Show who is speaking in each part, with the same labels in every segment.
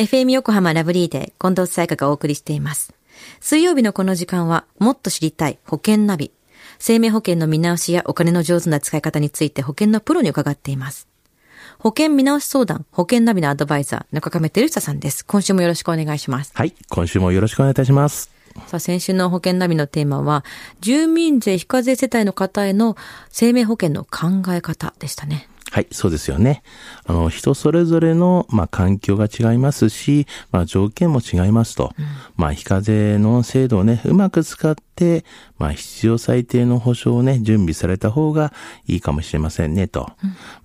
Speaker 1: FM 横浜ラブリーで近藤沙耶香がお送りしています。水曜日のこの時間は、もっと知りたい保険ナビ。生命保険の見直しやお金の上手な使い方について保険のプロに伺っています。保険見直し相談、保険ナビのアドバイザー、中亀照久さんです。今週もよろしくお願いします。
Speaker 2: はい。今週もよろしくお願いいたします。
Speaker 1: さあ、先週の保険ナビのテーマは、住民税非課税世帯の方への生命保険の考え方でしたね。
Speaker 2: はい、そうですよね。あの、人それぞれの、まあ、環境が違いますし、まあ、条件も違いますと。まあ、非課税の制度をね、うまく使って、まあ、必要最低の保障をね、準備された方がいいかもしれませんね、と。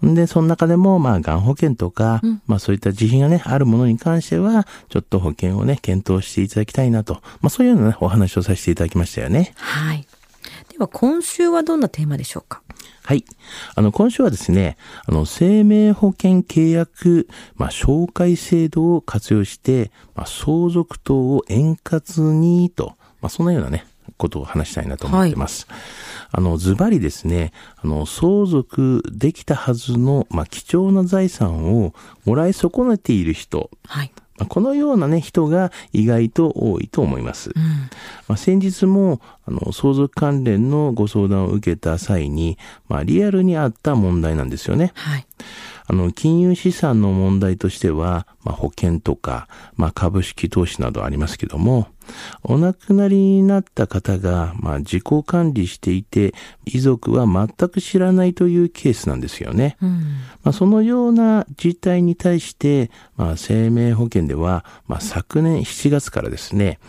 Speaker 2: で、その中でも、まあ、がん保険とか、まあ、そういった自費がね、あるものに関しては、ちょっと保険をね、検討していただきたいなと。まあ、そういうようなね、お話をさせていただきましたよね。
Speaker 1: はい。では、今週はどんなテーマでしょうか？
Speaker 2: はい。あの、今週はですね、あの、生命保険契約、まあ、紹介制度を活用して、まあ、相続等を円滑にと、まあ、そんなようなね、ことを話したいなと思ってます。あの、ズバリですね、あの、相続できたはずの、まあ、貴重な財産をもらい損ねている人、
Speaker 1: はい。
Speaker 2: まあこのようなね、人が意外と多いと思います。まあ、先日も、あの、相続関連のご相談を受けた際に、まあ、リアルにあった問題なんですよね。
Speaker 1: はい。
Speaker 2: あの、金融資産の問題としては、まあ、保険とか、まあ、株式投資などありますけども、お亡くなりになった方が、まあ、自己管理していて、遺族は全く知らないというケースなんですよね。まあ、そのような事態に対して、まあ、生命保険では、まあ、昨年7月からですね、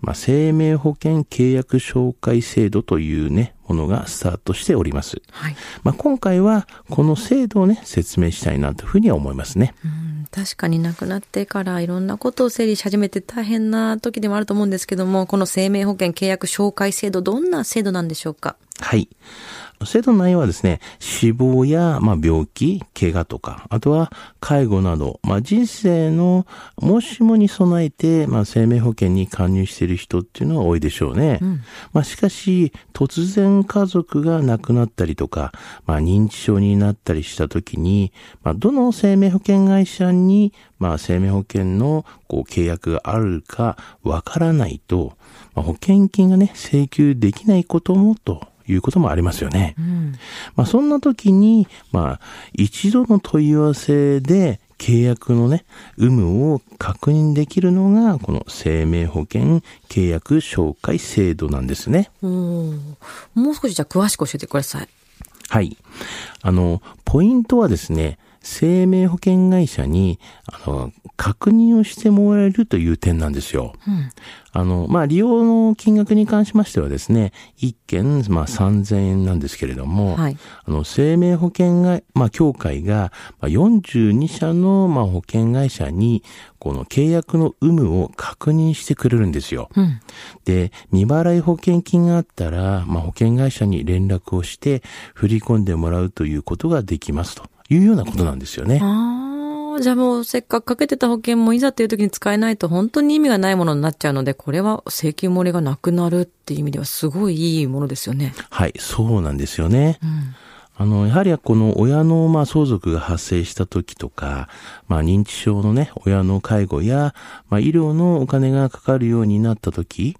Speaker 2: まあ、生命保険契約紹介制度というね、ものがスタートしております。
Speaker 1: はい。
Speaker 2: まあ、今回はこの制度をね、説明したいなというふうには思いますね。
Speaker 1: うん、確かに亡くなってからいろんなことを整理し始めて大変な時でもあると思うんですけども、この生命保険契約紹介制度、どんな制度なんでしょうか？
Speaker 2: はい。制度の内容はですね、死亡や、まあ、病気、怪我とか、あとは介護など、まあ、人生のもしもに備えて、まあ、生命保険に加入している人っていうのは多いでしょうね。まあ、しかし、突然家族が亡くなったりとか、まあ、認知症になったりした時に、まあ、どの生命保険会社に、まあ、生命保険のこう契約があるかわからないと、まあ、保険金がね、請求できないこともということもありますよね。まあ、そんな時に、まあ、一度の問い合わせで契約のね、有無を確認できるのが、この生命保険契約紹介制度なんですね。
Speaker 1: もう少しじゃあ詳しく教えてください。
Speaker 2: はい。あの、ポイントはですね、生命保険会社に、あの、確認をしてもらえるという点なんですよ。あの、まあ、利用の金額に関しましてはですね、一件、まあ、3000円なんですけれども、
Speaker 1: はい
Speaker 2: あの、生命保険が、まあ、協会が、まあ、42社の、まあ、保険会社に、この契約の有無を確認してくれるんですよ。
Speaker 1: うん。
Speaker 2: で、未払い保険金があったら、まあ、保険会社に連絡をして、振り込んでもらうということができますというようなことなんですよね。
Speaker 1: ああ、じゃあもうせっかくかけてた保険もいざっていう時に使えないと本当に意味がないものになっちゃうので、これは請求漏れがなくなるっていう意味ではすごいいいものですよね。
Speaker 2: はい、そうなんですよね。あの、やはりこの親の、まあ、相続が発生した時とか、まあ、認知症のね、親の介護や、まあ、医療のお金がかかるようになった時、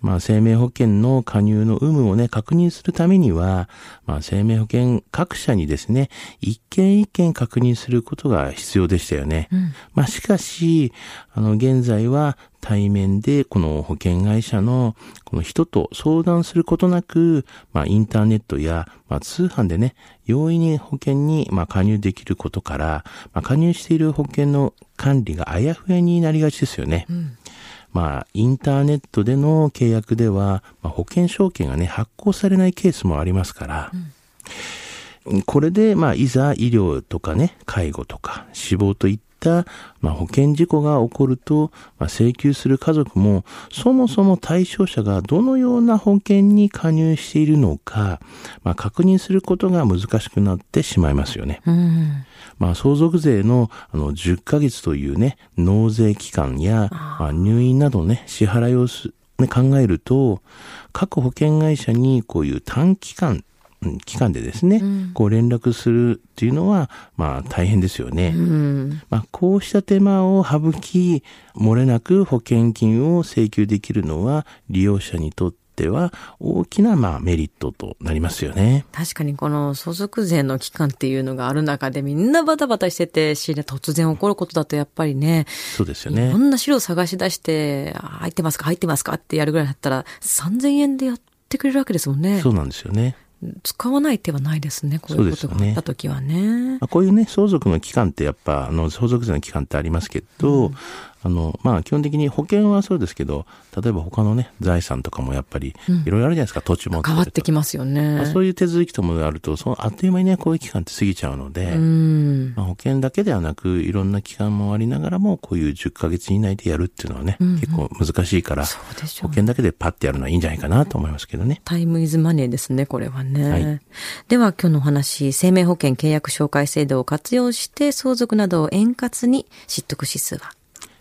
Speaker 2: まあ、生命保険の加入の有無をね、確認するためには、まあ、生命保険各社にですね、一件一件確認することが必要でしたよね。まあ、しかし、あの、現在は対面でこの保険会社のこの人と相談することなく、まあ、インターネットや、まあ、通販でね、容易に保険に、まあ、加入できることから、まあ、加入している保険の管理があやふやになりがちですよね。まあ、インターネットでの契約では、まあ、保険証券がね、発行されないケースもありますから、これで、まあ、いざ医療とかね、介護とか死亡といった、まあ、保険事故が起こると、まあ、請求する家族も、そもそも対象者がどのような保険に加入しているのか、まあ、確認することが難しくなってしまいますよね。
Speaker 1: うん。
Speaker 2: まあ、相続税のあの10ヶ月というね、納税期間や、まあ、入院などのね、支払いをす、ね、考えると、各保険会社にこういう短期間うん機関でですね、こう連絡するっていうのは、まあ大変ですよね。
Speaker 1: うん。
Speaker 2: まあ、こうした手間を省き、漏れなく保険金を請求できるのは、利用者にとっては大きな、まあ、メリットとなりますよね。
Speaker 1: 確かにこの相続税の期間っていうのがある中でみんなバタバタしてて、知り突然起こることだとやっぱりね、
Speaker 2: そうですよ
Speaker 1: い
Speaker 2: ね
Speaker 1: ろ。んな資料探し出して、あ入ってますか入ってますかってやるぐらいだったら、3000円でやってくれるわけですもんね
Speaker 2: そ。うなんですよね。
Speaker 1: 使わない手はないですね。こういうことがあった時はね。
Speaker 2: まあ、こういうね、相続の期間ってやっぱ、あの、相続税の期間ってありますけど、あの、まあ、基本的に保険はそうですけど、例えば他のね、財産とかもやっぱり、いろいろあるじゃないですか、土地も。
Speaker 1: 変わってきますよ
Speaker 2: ま
Speaker 1: ね
Speaker 2: あ。そういう手続きともあると、そのあっという間にね、こういう期間って過ぎちゃうので、
Speaker 1: うん。
Speaker 2: まあ、保険だけではなく、いろんな期間もありながらも、こういう10ヶ月以内でやるっていうのはね、結構難しいから、
Speaker 1: ね。
Speaker 2: 保険だけでパッてやるのはいいんじゃないかなと思いますけどね。
Speaker 1: タイムイズマネーですね、これはね。
Speaker 2: はい
Speaker 1: では今日のお話、生命保険契約紹介制度を活用して相続などを円滑に知得指数は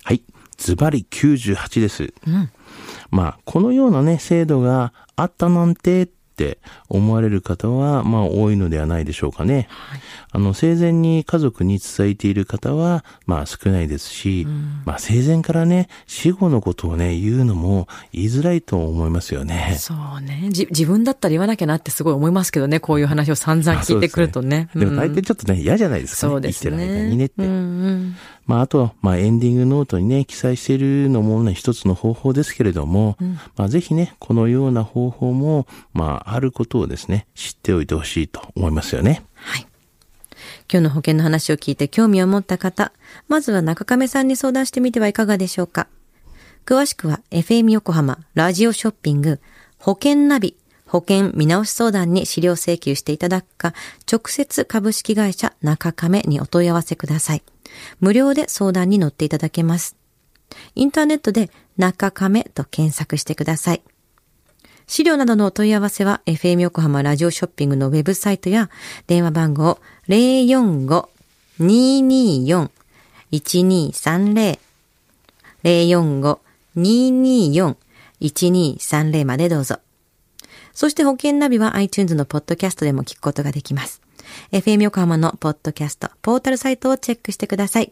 Speaker 2: はい。ズバリ98です。
Speaker 1: うん。
Speaker 2: まあ、このようなね、制度があったなんてって思われる方は、まあ、多いのではないでしょうかね。あの、生前に家族に伝えている方は、まあ、少ないですし、まあ、生前からね、死後のことをね、言うのも言いづらいと思いますよね。
Speaker 1: そうね。じ、自分だったら言わなきゃなってすごい思いますけどね、こういう話を散々聞いてくるとね。
Speaker 2: でも
Speaker 1: うん
Speaker 2: 大体ちょっとね、嫌じゃないですかね。
Speaker 1: そうです
Speaker 2: 生きてる間
Speaker 1: ね。
Speaker 2: にねって。
Speaker 1: うんうん。
Speaker 2: まあ、あと、まあ、エンディングノートにね、記載しているのもね、一つの方法ですけれども、まあ、ぜひね、このような方法も、まあ、あることをですね、知っておいてほしいと思いますよね。
Speaker 1: はい。今日の保険の話を聞いて興味を持った方、まずは中亀さんに相談してみてはいかがでしょうか。詳しくは FM 横浜ラジオショッピング保険ナビ保険見直し相談に資料請求していただくか、直接株式会社中亀にお問い合わせください。無料で相談に乗っていただけます。インターネットで中亀と検索してください。資料などのお問い合わせは FM 横浜ラジオショッピングのウェブサイトや電話番号045-224-1230 045-224-1230までどうぞ。そして保険ナビは iTunes のポッドキャストでも聞くことができます。FM 横浜のポッドキャスト、ポータルサイトをチェックしてください。